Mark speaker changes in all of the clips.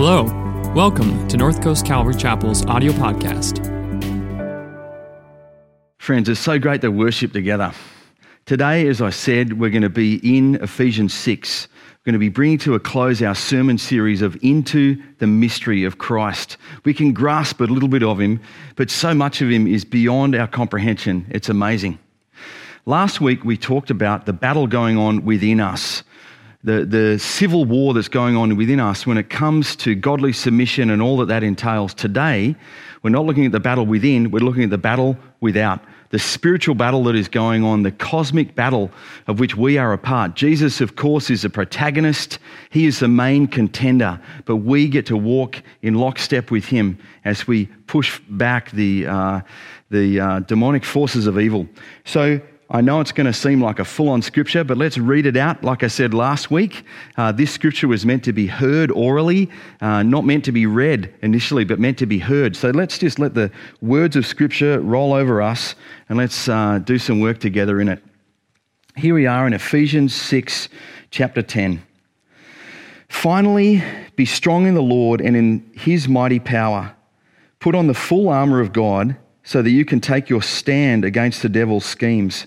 Speaker 1: Hello, welcome to North Coast Calvary Chapel's audio podcast.
Speaker 2: Friends, it's so great to worship together. Today, as I said, we're going to be in Ephesians 6. We're going to be bringing to a close our sermon series of Into the Mystery of Christ. We can grasp a little bit of Him, but so much of Him is beyond our comprehension. It's amazing. Last week, we talked about the battle going on within us the, the civil war that's going on within us when it comes to godly submission and all that that entails. Today, we're not looking at the battle within, we're looking at the battle without. The spiritual battle that is going on, the cosmic battle of which we are a part. Jesus, of course, is the protagonist. He is the main contender, but we get to walk in lockstep with him as we push back the, uh, the uh, demonic forces of evil. So, I know it's going to seem like a full on scripture, but let's read it out. Like I said last week, uh, this scripture was meant to be heard orally, uh, not meant to be read initially, but meant to be heard. So let's just let the words of scripture roll over us and let's uh, do some work together in it. Here we are in Ephesians 6, chapter 10. Finally, be strong in the Lord and in his mighty power. Put on the full armor of God so that you can take your stand against the devil's schemes.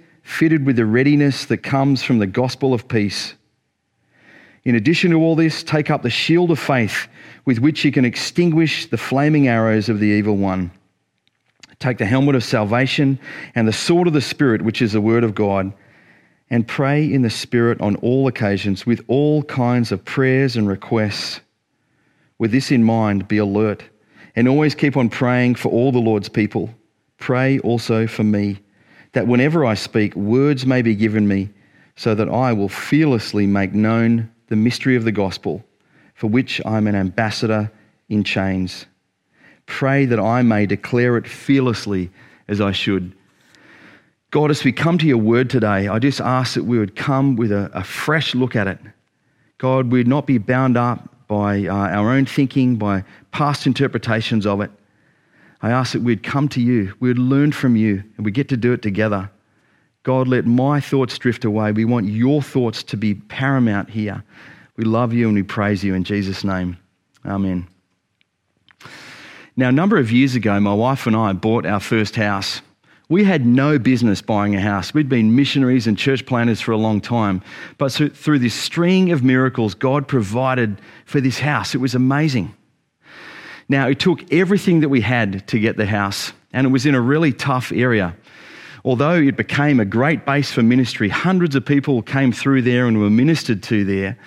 Speaker 2: fitted with the readiness that comes from the gospel of peace. In addition to all this, take up the shield of faith with which you can extinguish the flaming arrows of the evil one. Take the helmet of salvation and the sword of the Spirit, which is the word of God, and pray in the Spirit on all occasions with all kinds of prayers and requests. With this in mind, be alert and always keep on praying for all the Lord's people. Pray also for me that whenever I speak, words may be given me, so that I will fearlessly make known the mystery of the gospel, for which I am an ambassador in chains. Pray that I may declare it fearlessly as I should. God, as we come to your word today, I just ask that we would come with a, a fresh look at it. God, we'd not be bound up by uh, our own thinking, by past interpretations of it. I ask that we'd come to you, we'd learn from you, and we get to do it together. God, let my thoughts drift away. We want your thoughts to be paramount here. We love you and we praise you in Jesus' name. Amen. Now, a number of years ago, my wife and I bought our first house. We had no business buying a house. We'd been missionaries and church planters for a long time. But through this string of miracles, God provided for this house. It was amazing. Now, it took everything that we had to get the house, and it was in a really tough area. Although it became a great base for ministry, hundreds of people came through there and were ministered to there.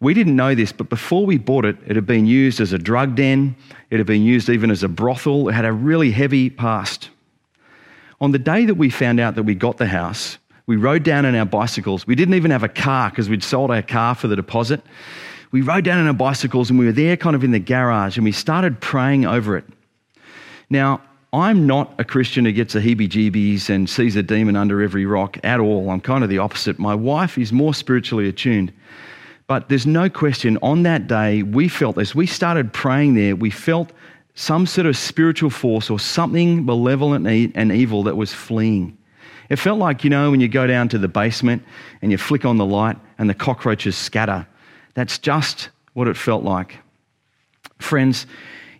Speaker 2: We didn't know this, but before we bought it, it had been used as a drug den, it had been used even as a brothel, it had a really heavy past. On the day that we found out that we got the house, we rode down on our bicycles. We didn't even have a car because we'd sold our car for the deposit we rode down on our bicycles and we were there kind of in the garage and we started praying over it. Now, I'm not a Christian who gets a heebie jeebies and sees a demon under every rock at all. I'm kind of the opposite. My wife is more spiritually attuned. But there's no question, on that day, we felt this. We started praying there, we felt some sort of spiritual force or something malevolent and evil that was fleeing. It felt like, you know, when you go down to the basement and you flick on the light and the cockroaches scatter. That's just what it felt like. Friends,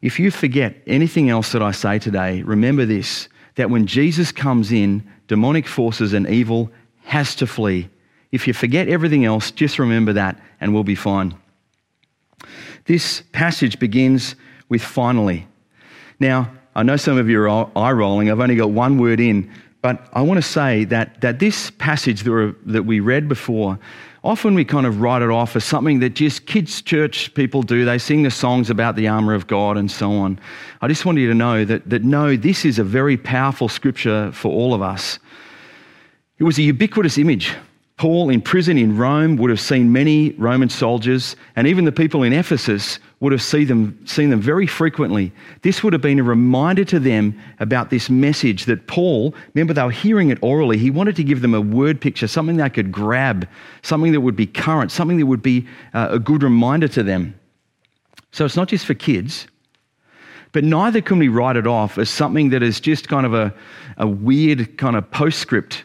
Speaker 2: if you forget anything else that I say today, remember this that when Jesus comes in, demonic forces and evil has to flee. If you forget everything else, just remember that and we'll be fine. This passage begins with finally. Now, I know some of you are eye rolling. I've only got one word in, but I want to say that, that this passage that, were, that we read before often we kind of write it off as something that just kids' church people do. They sing the songs about the armour of God and so on. I just want you to know that, that no, this is a very powerful scripture for all of us. It was a ubiquitous image. Paul in prison in Rome would have seen many Roman soldiers, and even the people in Ephesus would have seen them, seen them very frequently. This would have been a reminder to them about this message that Paul, remember, they were hearing it orally. He wanted to give them a word picture, something they could grab, something that would be current, something that would be uh, a good reminder to them. So it's not just for kids, but neither can we write it off as something that is just kind of a, a weird kind of postscript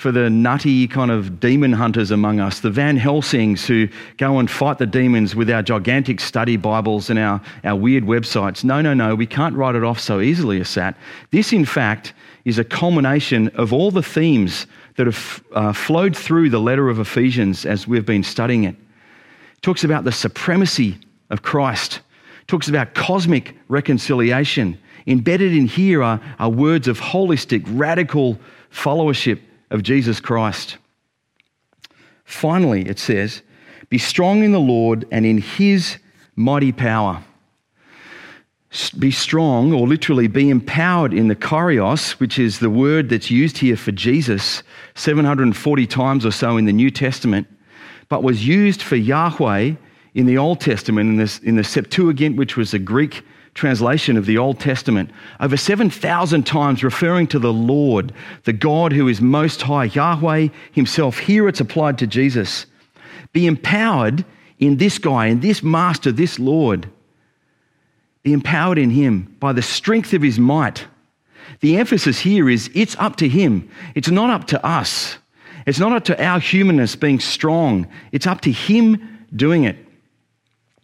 Speaker 2: for the nutty kind of demon hunters among us, the Van Helsings who go and fight the demons with our gigantic study Bibles and our, our weird websites. No, no, no, we can't write it off so easily as that. This, in fact, is a culmination of all the themes that have uh, flowed through the letter of Ephesians as we've been studying it. it. Talks about the supremacy of Christ, it talks about cosmic reconciliation. Embedded in here are, are words of holistic, radical followership of Jesus Christ. Finally, it says, Be strong in the Lord and in his mighty power. Be strong, or literally be empowered in the Kyrios, which is the word that's used here for Jesus 740 times or so in the New Testament, but was used for Yahweh in the Old Testament, in, this, in the Septuagint, which was the Greek translation of the Old Testament, over 7,000 times referring to the Lord, the God who is most high, Yahweh himself. Here it's applied to Jesus. Be empowered in this guy, in this master, this Lord. Be empowered in him by the strength of his might. The emphasis here is it's up to him, it's not up to us. It's not up to our humanness being strong, it's up to him doing it.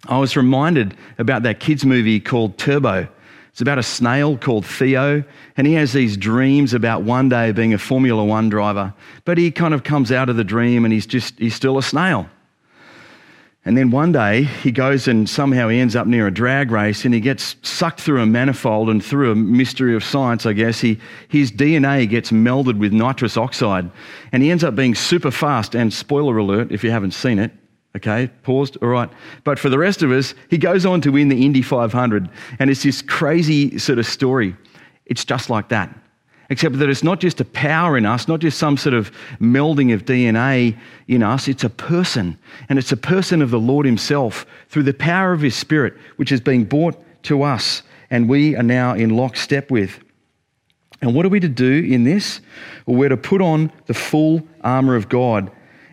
Speaker 2: I was reminded about that kids' movie called Turbo. It's about a snail called Theo, and he has these dreams about one day being a Formula One driver. But he kind of comes out of the dream and he's just, he's still a snail. And then one day he goes and somehow he ends up near a drag race and he gets sucked through a manifold and through a mystery of science, I guess, he, his DNA gets melded with nitrous oxide and he ends up being super fast. And spoiler alert, if you haven't seen it, Okay, paused. All right. But for the rest of us, he goes on to win the Indy 500. And it's this crazy sort of story. It's just like that. Except that it's not just a power in us, not just some sort of melding of DNA in us. It's a person. And it's a person of the Lord Himself through the power of His Spirit, which is being brought to us. And we are now in lockstep with. And what are we to do in this? Well, we're to put on the full armour of God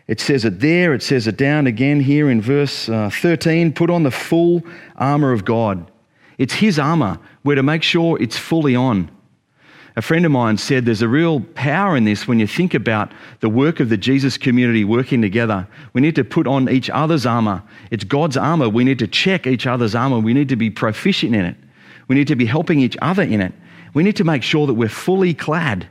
Speaker 2: it says it there, it says it down again here in verse uh, 13 put on the full armour of God. It's His armour. We're to make sure it's fully on. A friend of mine said there's a real power in this when you think about the work of the Jesus community working together. We need to put on each other's armour. It's God's armour. We need to check each other's armour. We need to be proficient in it. We need to be helping each other in it. We need to make sure that we're fully clad.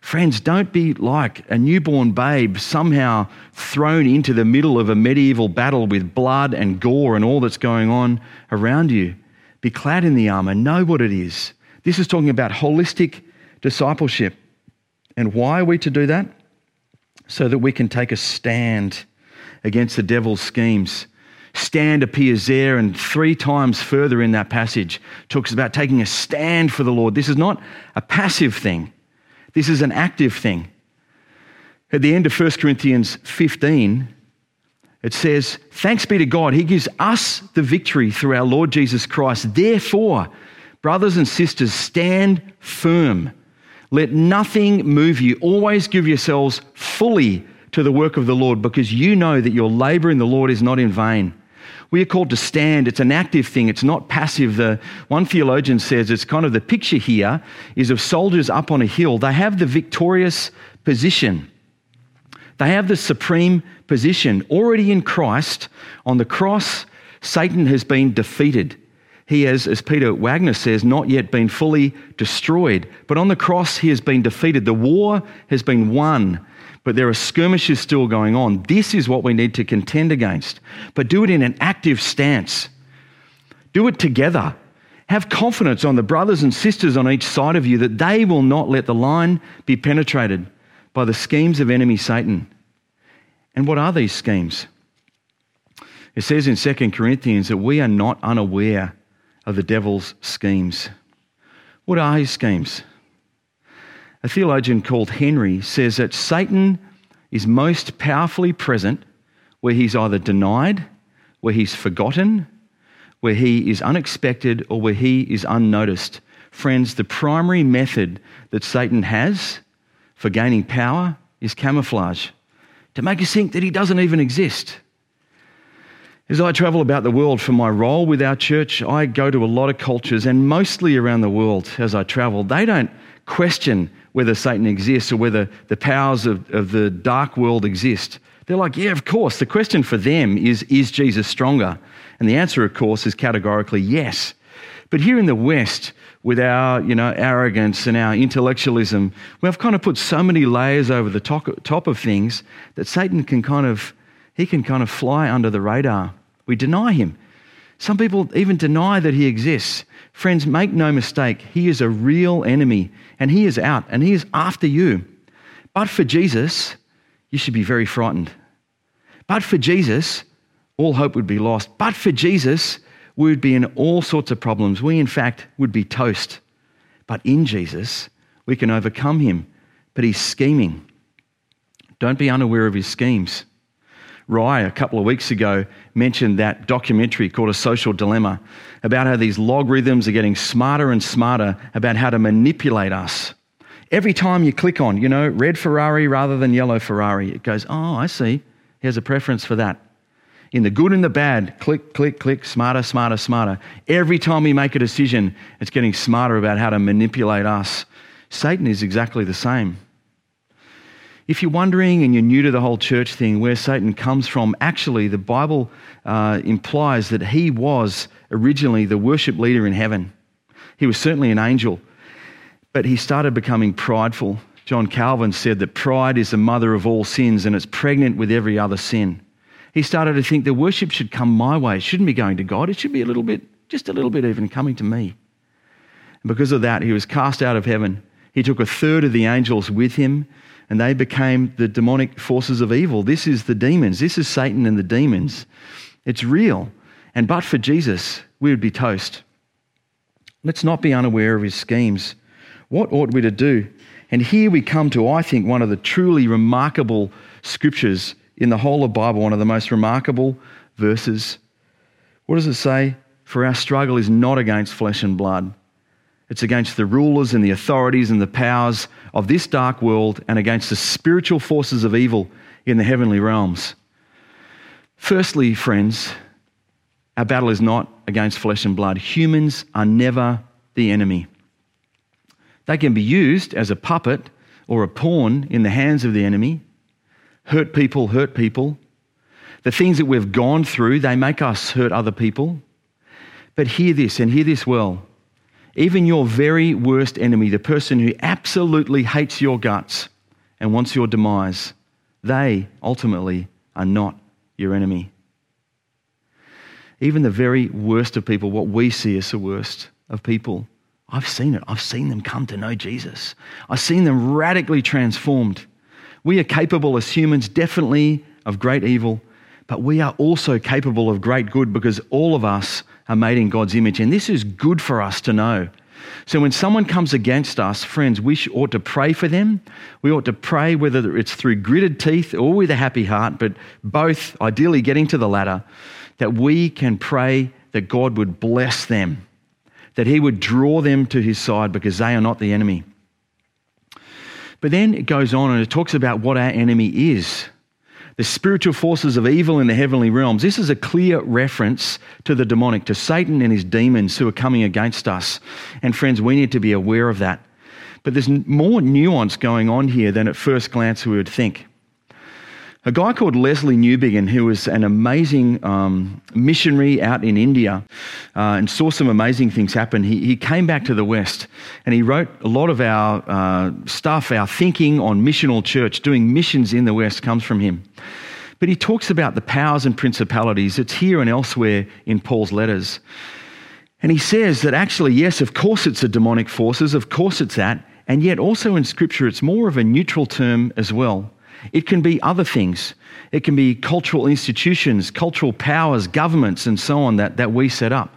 Speaker 2: Friends, don't be like a newborn babe somehow thrown into the middle of a medieval battle with blood and gore and all that's going on around you. Be clad in the armor, know what it is. This is talking about holistic discipleship. And why are we to do that? So that we can take a stand against the devil's schemes. Stand appears there, and three times further in that passage talks about taking a stand for the Lord. This is not a passive thing. This is an active thing. At the end of 1 Corinthians 15, it says, Thanks be to God, He gives us the victory through our Lord Jesus Christ. Therefore, brothers and sisters, stand firm. Let nothing move you. Always give yourselves fully to the work of the Lord because you know that your labor in the Lord is not in vain. We are called to stand. It's an active thing, it's not passive. The, one theologian says it's kind of the picture here is of soldiers up on a hill. They have the victorious position, they have the supreme position. Already in Christ, on the cross, Satan has been defeated. He has, as Peter Wagner says, not yet been fully destroyed. But on the cross, he has been defeated. The war has been won but there are skirmishes still going on. This is what we need to contend against. But do it in an active stance. Do it together. Have confidence on the brothers and sisters on each side of you that they will not let the line be penetrated by the schemes of enemy Satan. And what are these schemes? It says in 2 Corinthians that we are not unaware of the devil's schemes. What are his schemes? A theologian called Henry says that Satan is most powerfully present where he's either denied, where he's forgotten, where he is unexpected, or where he is unnoticed. Friends, the primary method that Satan has for gaining power is camouflage, to make us think that he doesn't even exist. As I travel about the world for my role with our church, I go to a lot of cultures and mostly around the world as I travel. They don't question whether Satan exists or whether the powers of, of the dark world exist. They're like, yeah, of course. The question for them is, is Jesus stronger? And the answer, of course, is categorically yes. But here in the West, with our you know, arrogance and our intellectualism, we've kind of put so many layers over the top, top of things that Satan can kind of he can kind of fly under the radar. We deny him. Some people even deny that he exists. Friends, make no mistake, he is a real enemy and he is out and he is after you. But for Jesus, you should be very frightened. But for Jesus, all hope would be lost. But for Jesus, we would be in all sorts of problems. We, in fact, would be toast. But in Jesus, we can overcome him. But he's scheming. Don't be unaware of his schemes. Rye, a couple of weeks ago, mentioned that documentary called A Social Dilemma about how these logarithms are getting smarter and smarter about how to manipulate us. Every time you click on, you know, red Ferrari rather than yellow Ferrari, it goes, oh, I see. He has a preference for that in the good and the bad, click, click, click, smarter, smarter, smarter. Every time we make a decision, it's getting smarter about how to manipulate us. Satan is exactly the same. If you're wondering and you're new to the whole church thing, where Satan comes from, actually, the Bible uh, implies that he was originally the worship leader in heaven. He was certainly an angel, but he started becoming prideful. John Calvin said that pride is the mother of all sins and it's pregnant with every other sin he started to think the worship should come my way. It shouldn't be going to God. It should be a little bit, just a little bit even coming to me. And because of that, he was cast out of heaven. He took a third of the angels with him, and they became the demonic forces of evil. This is the demons. This is Satan and the demons. It's real. And but for Jesus, we would be toast. Let's not be unaware of his schemes. What ought we to do? And here we come to, I think, one of the truly remarkable scriptures in the whole of Bible, one of the most remarkable verses. What does it say? For our struggle is not against flesh and blood. It's against the rulers and the authorities and the powers of this dark world and against the spiritual forces of evil in the heavenly realms. Firstly, friends, our battle is not against flesh and blood. Humans are never the enemy. They can be used as a puppet or a pawn in the hands of the enemy, Hurt people hurt people. The things that we've gone through, they make us hurt other people. But hear this and hear this well. Even your very worst enemy, the person who absolutely hates your guts and wants your demise, they ultimately are not your enemy. Even the very worst of people, what we see as the worst of people, I've seen it. I've seen them come to know Jesus. I've seen them radically transformed. We are capable as humans, definitely, of great evil, but we are also capable of great good because all of us are made in God's image. And this is good for us to know. So when someone comes against us, friends, we ought to pray for them. We ought to pray whether it's through gritted teeth or with a happy heart, but both, ideally getting to the latter, that we can pray that God would bless them, that He would draw them to His side because they are not the enemy. But then it goes on and it talks about what our enemy is the spiritual forces of evil in the heavenly realms. This is a clear reference to the demonic, to Satan and his demons who are coming against us. And friends, we need to be aware of that. But there's more nuance going on here than at first glance we would think. A guy called Lesslie Newbigin, who was an amazing um, missionary out in India uh, and saw some amazing things happen, he, he came back to the West and he wrote a lot of our uh, stuff, our thinking on missional church, doing missions in the West comes from him. But he talks about the powers and principalities. It's here and elsewhere in Paul's letters. And he says that actually, yes, of course it's the demonic forces, of course it's that, and yet also in Scripture it's more of a neutral term as well. It can be other things. It can be cultural institutions, cultural powers, governments, and so on that, that we set up.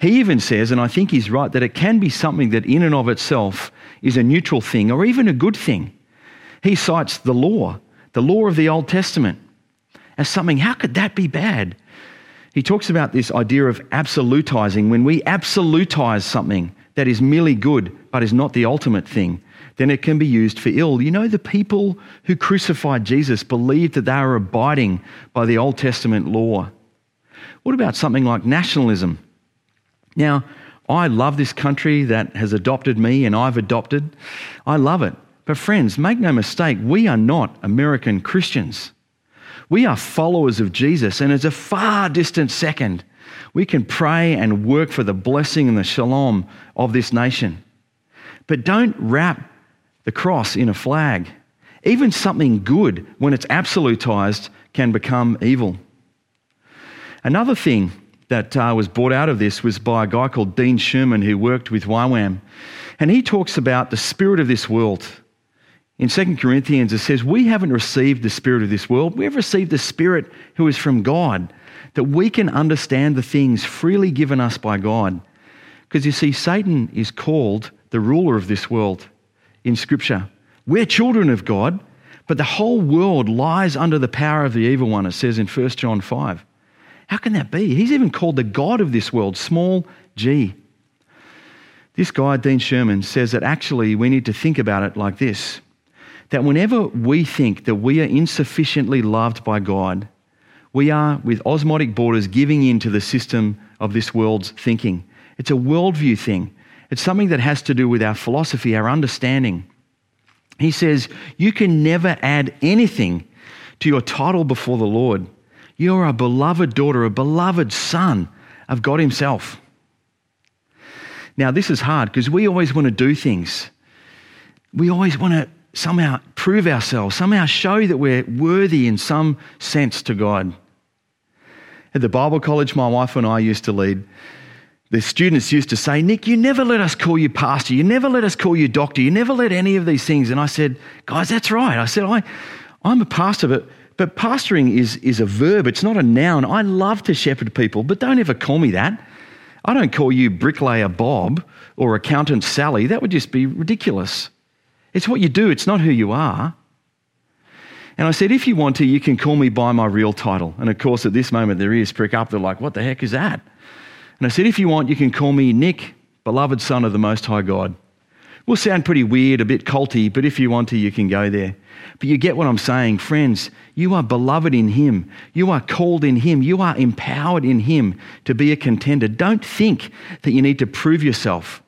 Speaker 2: He even says, and I think he's right, that it can be something that in and of itself is a neutral thing or even a good thing. He cites the law, the law of the Old Testament, as something, how could that be bad? He talks about this idea of absolutizing. When we absolutize something that is merely good but is not the ultimate thing, then it can be used for ill. You know, the people who crucified Jesus believed that they were abiding by the Old Testament law. What about something like nationalism? Now, I love this country that has adopted me and I've adopted. I love it. But, friends, make no mistake, we are not American Christians. We are followers of Jesus, and it's a far distant second. We can pray and work for the blessing and the shalom of this nation. But don't wrap the cross in a flag. Even something good, when it's absolutized, can become evil. Another thing that uh, was brought out of this was by a guy called Dean Sherman who worked with YWAM. And he talks about the spirit of this world. In 2 Corinthians, it says, We haven't received the spirit of this world. We've received the spirit who is from God, that we can understand the things freely given us by God. Because you see, Satan is called the ruler of this world in Scripture. We're children of God, but the whole world lies under the power of the evil one, it says in 1 John 5. How can that be? He's even called the God of this world, small g. This guy, Dean Sherman, says that actually we need to think about it like this that whenever we think that we are insufficiently loved by God, we are, with osmotic borders, giving in to the system of this world's thinking. It's a worldview thing. It's something that has to do with our philosophy, our understanding. He says, You can never add anything to your title before the Lord. You're a beloved daughter, a beloved son of God Himself. Now, this is hard because we always want to do things. We always want to somehow prove ourselves, somehow show that we're worthy in some sense to God. At the Bible college my wife and I used to lead, the students used to say, Nick, you never let us call you pastor. You never let us call you doctor. You never let any of these things. And I said, guys, that's right. I said, I, I'm a pastor, but, but pastoring is, is a verb, it's not a noun. I love to shepherd people, but don't ever call me that. I don't call you bricklayer Bob or accountant Sally. That would just be ridiculous. It's what you do, it's not who you are. And I said, if you want to, you can call me by my real title. And of course, at this moment, their ears prick up. They're like, what the heck is that? And I said, if you want, you can call me Nick, beloved son of the Most High God. Will sound pretty weird, a bit culty, but if you want to, you can go there. But you get what I'm saying, friends. You are beloved in Him. You are called in Him. You are empowered in Him to be a contender. Don't think that you need to prove yourself.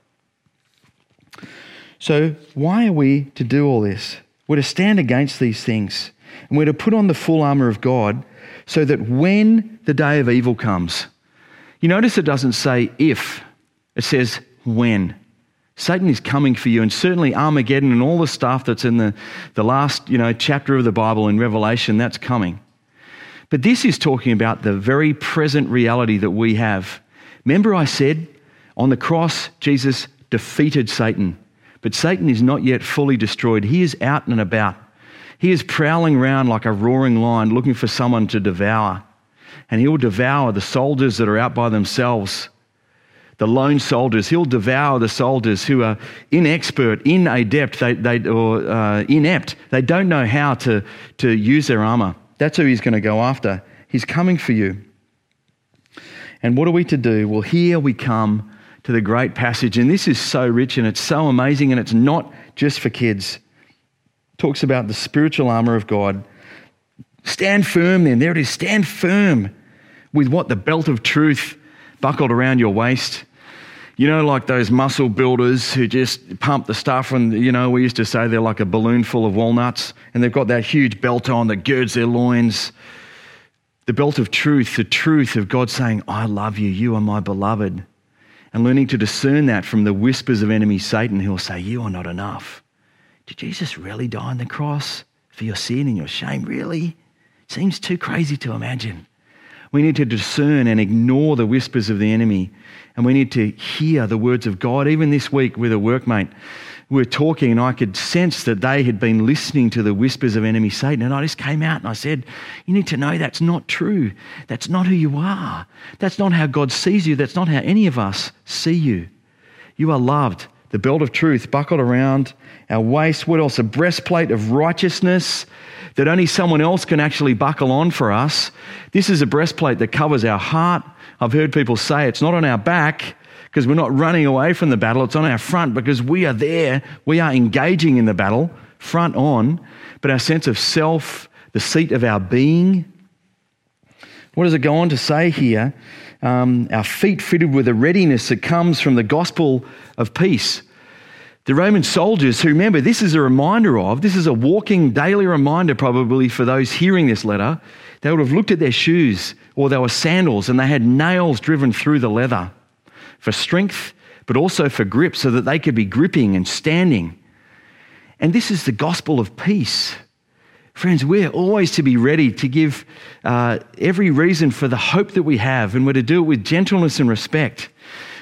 Speaker 2: So, why are we to do all this? We're to stand against these things, and we're to put on the full armor of God so that when the day of evil comes, you notice it doesn't say if, it says when. Satan is coming for you, and certainly Armageddon and all the stuff that's in the, the last you know, chapter of the Bible in Revelation, that's coming. But this is talking about the very present reality that we have. Remember, I said on the cross, Jesus defeated Satan. But Satan is not yet fully destroyed. He is out and about. He is prowling around like a roaring lion looking for someone to devour and he'll devour the soldiers that are out by themselves, the lone soldiers. He'll devour the soldiers who are inexpert, inadept, they, they, or uh, inept. They don't know how to, to use their armor. That's who he's going to go after. He's coming for you. And what are we to do? Well, here we come to the great passage. And this is so rich and it's so amazing, and it's not just for kids. It talks about the spiritual armor of God. Stand firm then. There it is. Stand firm with what? The belt of truth buckled around your waist. You know, like those muscle builders who just pump the stuff, and you know, we used to say they're like a balloon full of walnuts, and they've got that huge belt on that girds their loins. The belt of truth, the truth of God saying, I love you, you are my beloved. And learning to discern that from the whispers of enemy Satan, who will say, You are not enough. Did Jesus really die on the cross for your sin and your shame? Really? Seems too crazy to imagine. We need to discern and ignore the whispers of the enemy. And we need to hear the words of God. Even this week with a workmate, we were talking, and I could sense that they had been listening to the whispers of enemy Satan. And I just came out and I said, You need to know that's not true. That's not who you are. That's not how God sees you. That's not how any of us see you. You are loved the belt of truth buckled around our waist. What else? A breastplate of righteousness that only someone else can actually buckle on for us. This is a breastplate that covers our heart. I've heard people say it's not on our back because we're not running away from the battle, it's on our front because we are there. We are engaging in the battle, front on. But our sense of self, the seat of our being, what does it go on to say here? Um, our feet fitted with a readiness that comes from the gospel of peace. The Roman soldiers, who remember, this is a reminder of, this is a walking daily reminder probably for those hearing this letter, they would have looked at their shoes or they were sandals and they had nails driven through the leather for strength, but also for grip so that they could be gripping and standing. And this is the gospel of peace. Friends, we're always to be ready to give uh, every reason for the hope that we have, and we're to do it with gentleness and respect.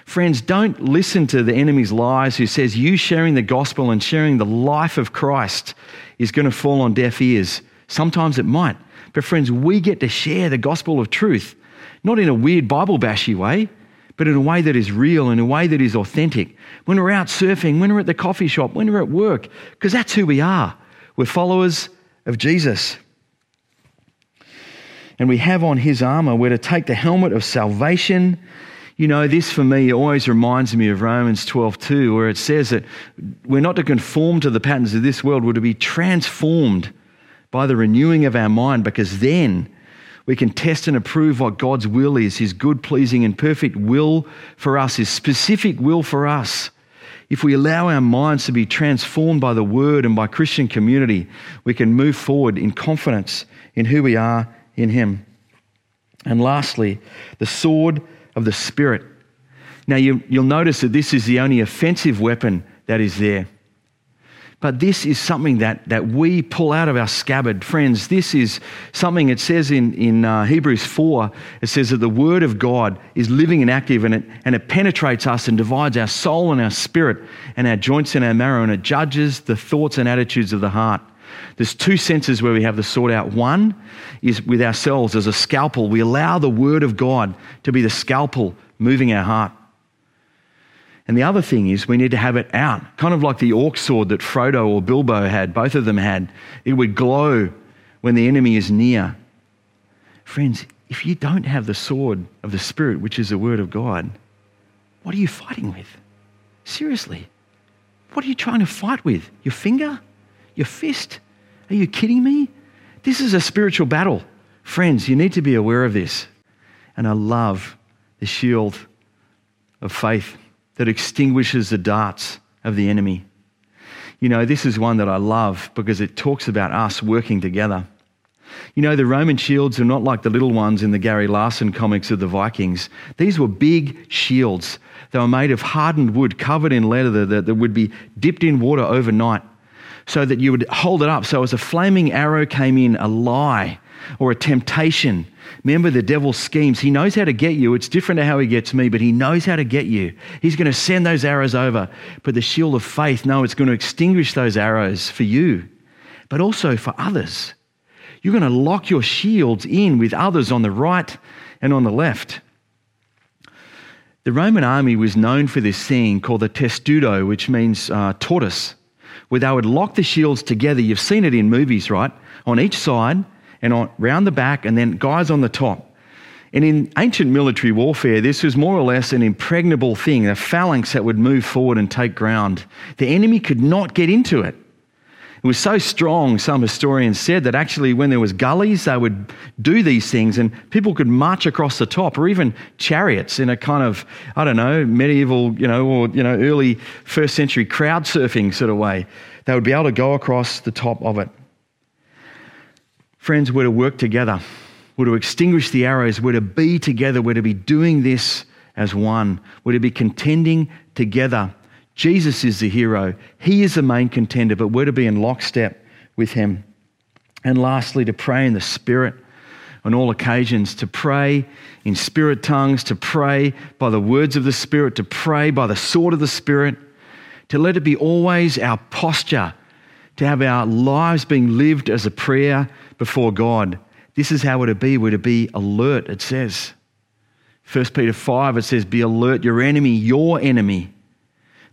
Speaker 2: Friends, don't listen to the enemy's lies who says you sharing the gospel and sharing the life of Christ is going to fall on deaf ears. Sometimes it might. But, friends, we get to share the gospel of truth, not in a weird Bible bashy way, but in a way that is real, in a way that is authentic. When we're out surfing, when we're at the coffee shop, when we're at work, because that's who we are. We're followers of Jesus. And we have on his armor, we're to take the helmet of salvation. You know, this for me always reminds me of Romans 12 2, where it says that we're not to conform to the patterns of this world, we're to be transformed by the renewing of our mind, because then we can test and approve what God's will is, his good, pleasing, and perfect will for us, his specific will for us. If we allow our minds to be transformed by the word and by Christian community, we can move forward in confidence in who we are in Him. And lastly, the sword of the Spirit. Now, you, will notice that this is the only offensive weapon that is there. But this is something that, that we pull out of our scabbard. Friends, this is something it says in, in uh, Hebrews 4. It says that the Word of God is living and active and it, and it penetrates us and divides our soul and our spirit and our joints and our marrow and it judges the thoughts and attitudes of the heart. There's two senses where we have the sort out. One is with ourselves as a scalpel. We allow the Word of God to be the scalpel moving our heart. And the other thing is, we need to have it out, kind of like the orc sword that Frodo or Bilbo had, both of them had. It would glow when the enemy is near. Friends, if you don't have the sword of the Spirit, which is the Word of God, what are you fighting with? Seriously. What are you trying to fight with? Your finger? Your fist? Are you kidding me? This is a spiritual battle. Friends, you need to be aware of this. And I love the shield of faith that extinguishes the darts of the enemy. You know, this is one that I love because it talks about us working together. You know, the Roman shields are not like the little ones in the Gary Larson comics of the Vikings. These were big shields. They were made of hardened wood covered in leather that, that would be dipped in water overnight so that you would hold it up. So as a flaming arrow came in, a lie or a temptation, Remember the devil's schemes. He knows how to get you. It's different to how he gets me, but he knows how to get you. He's going to send those arrows over. But the shield of faith, no, it's going to extinguish those arrows for you, but also for others. You're going to lock your shields in with others on the right and on the left. The Roman army was known for this thing called the testudo, which means uh, tortoise, where they would lock the shields together. You've seen it in movies, right? On each side, and on, round the back, and then guys on the top. And in ancient military warfare, this was more or less an impregnable thing, a phalanx that would move forward and take ground. The enemy could not get into it. It was so strong, some historians said, that actually when there was gullies, they would do these things and people could march across the top or even chariots in a kind of, I don't know, medieval, you know, or, you know, early first century crowd surfing sort of way. They would be able to go across the top of it. Friends, we're to work together. We're to extinguish the arrows. We're to be together. We're to be doing this as one. We're to be contending together. Jesus is the hero. He is the main contender, but we're to be in lockstep with him. And lastly, to pray in the Spirit on all occasions, to pray in spirit tongues, to pray by the words of the Spirit, to pray by the sword of the Spirit, to let it be always our posture, to have our lives being lived as a prayer before God. This is how we're to be. We're to be alert, it says. 1 Peter 5, it says, Be alert, your enemy, your enemy,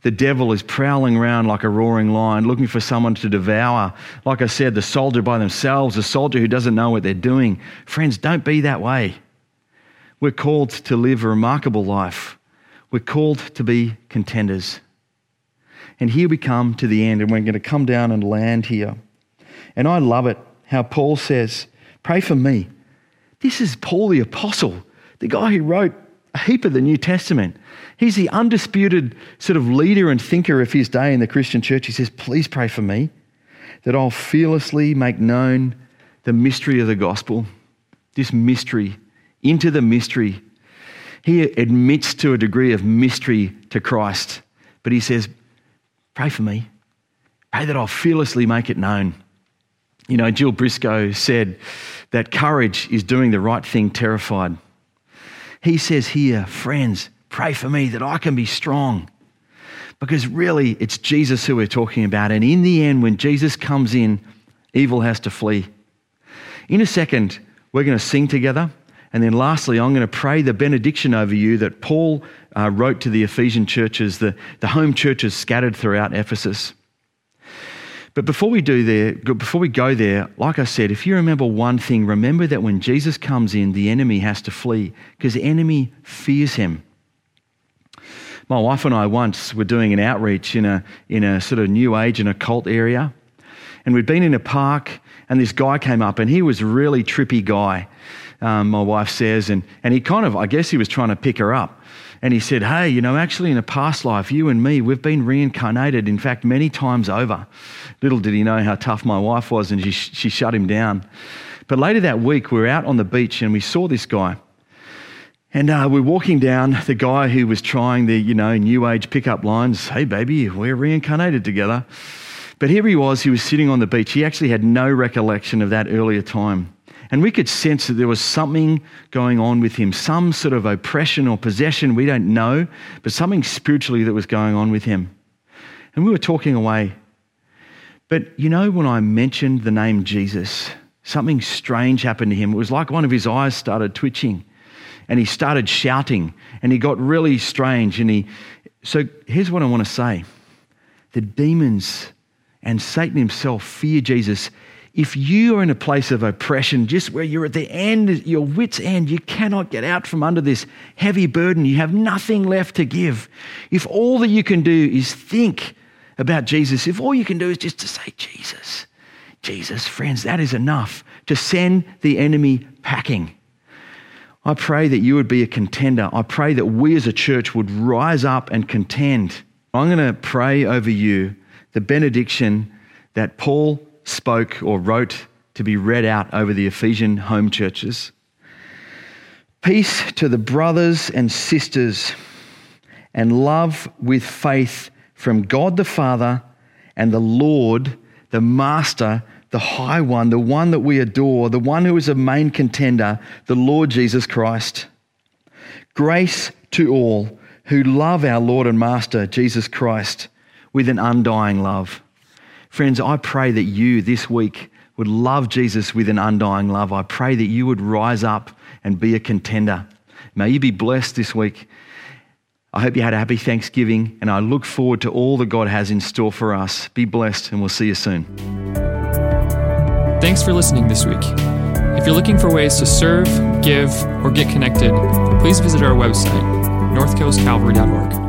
Speaker 2: the devil is prowling around like a roaring lion, looking for someone to devour. Like I said, the soldier by themselves, a soldier who doesn't know what they're doing. Friends, don't be that way. We're called to live a remarkable life. We're called to be contenders. And here we come to the end, and we're going to come down and land here. And I love it how Paul says, Pray for me. This is Paul the Apostle, the guy who wrote a heap of the New Testament. He's the undisputed sort of leader and thinker of his day in the Christian church. He says, Please pray for me that I'll fearlessly make known the mystery of the gospel, this mystery, into the mystery. He admits to a degree of mystery to Christ, but he says, Pray for me. Pray that I'll fearlessly make it known. You know, Jill Briscoe said that courage is doing the right thing terrified. He says here, friends, Pray for me that I can be strong. Because really, it's Jesus who we're talking about. And in the end, when Jesus comes in, evil has to flee. In a second, we're going to sing together. And then lastly, I'm going to pray the benediction over you that Paul uh, wrote to the Ephesian churches, the, the home churches scattered throughout Ephesus. But before we do there, before we go there, like I said, if you remember one thing, remember that when Jesus comes in, the enemy has to flee because the enemy fears him. My wife and I once were doing an outreach in a, in a sort of new age and occult area. And we'd been in a park, and this guy came up, and he was a really trippy guy, um, my wife says. And, and he kind of, I guess he was trying to pick her up. And he said, Hey, you know, actually, in a past life, you and me, we've been reincarnated, in fact, many times over. Little did he know how tough my wife was, and she, she shut him down. But later that week, we were out on the beach and we saw this guy. And uh, we're walking down, the guy who was trying the, you know, new age pickup lines, hey baby, we're reincarnated together. But here he was, he was sitting on the beach. He actually had no recollection of that earlier time. And we could sense that there was something going on with him, some sort of oppression or possession, we don't know, but something spiritually that was going on with him. And we were talking away. But you know, when I mentioned the name Jesus, something strange happened to him. It was like one of his eyes started twitching and he started shouting and he got really strange and he so here's what i want to say the demons and satan himself fear jesus if you are in a place of oppression just where you're at the end your wits end you cannot get out from under this heavy burden you have nothing left to give if all that you can do is think about jesus if all you can do is just to say jesus jesus friends that is enough to send the enemy packing I pray that you would be a contender. I pray that we as a church would rise up and contend. I'm going to pray over you the benediction that Paul spoke or wrote to be read out over the Ephesian home churches. Peace to the brothers and sisters, and love with faith from God the Father and the Lord, the Master the high one, the one that we adore, the one who is a main contender, the Lord Jesus Christ. Grace to all who love our Lord and Master, Jesus Christ, with an undying love. Friends, I pray that you this week would love Jesus with an undying love. I pray that you would rise up and be a contender. May you be blessed this week. I hope you had a happy Thanksgiving, and I look forward to all that God has in store for us. Be blessed, and we'll see you soon.
Speaker 1: Thanks for listening this week. If you're looking for ways to serve, give, or get connected, please visit our website, northcoastcalvary.org.